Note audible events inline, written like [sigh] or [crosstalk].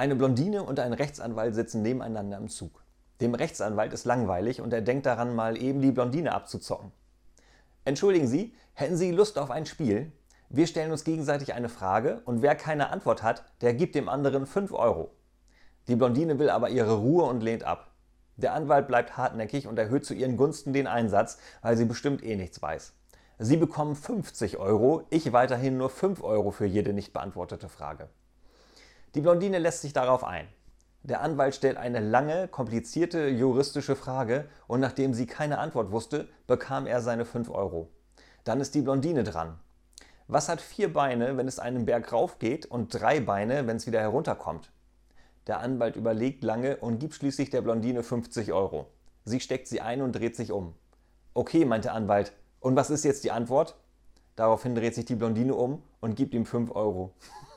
Eine Blondine und ein Rechtsanwalt sitzen nebeneinander im Zug. Dem Rechtsanwalt ist langweilig und er denkt daran, mal eben die Blondine abzuzocken. Entschuldigen Sie, hätten Sie Lust auf ein Spiel? Wir stellen uns gegenseitig eine Frage und wer keine Antwort hat, der gibt dem anderen 5 Euro. Die Blondine will aber ihre Ruhe und lehnt ab. Der Anwalt bleibt hartnäckig und erhöht zu ihren Gunsten den Einsatz, weil sie bestimmt eh nichts weiß. Sie bekommen 50 Euro, ich weiterhin nur 5 Euro für jede nicht beantwortete Frage. Die Blondine lässt sich darauf ein. Der Anwalt stellt eine lange, komplizierte juristische Frage und nachdem sie keine Antwort wusste, bekam er seine 5 Euro. Dann ist die Blondine dran. Was hat vier Beine, wenn es einen Berg rauf geht und drei Beine, wenn es wieder herunterkommt? Der Anwalt überlegt lange und gibt schließlich der Blondine 50 Euro. Sie steckt sie ein und dreht sich um. Okay, meint der Anwalt. Und was ist jetzt die Antwort? Daraufhin dreht sich die Blondine um und gibt ihm 5 Euro. [laughs]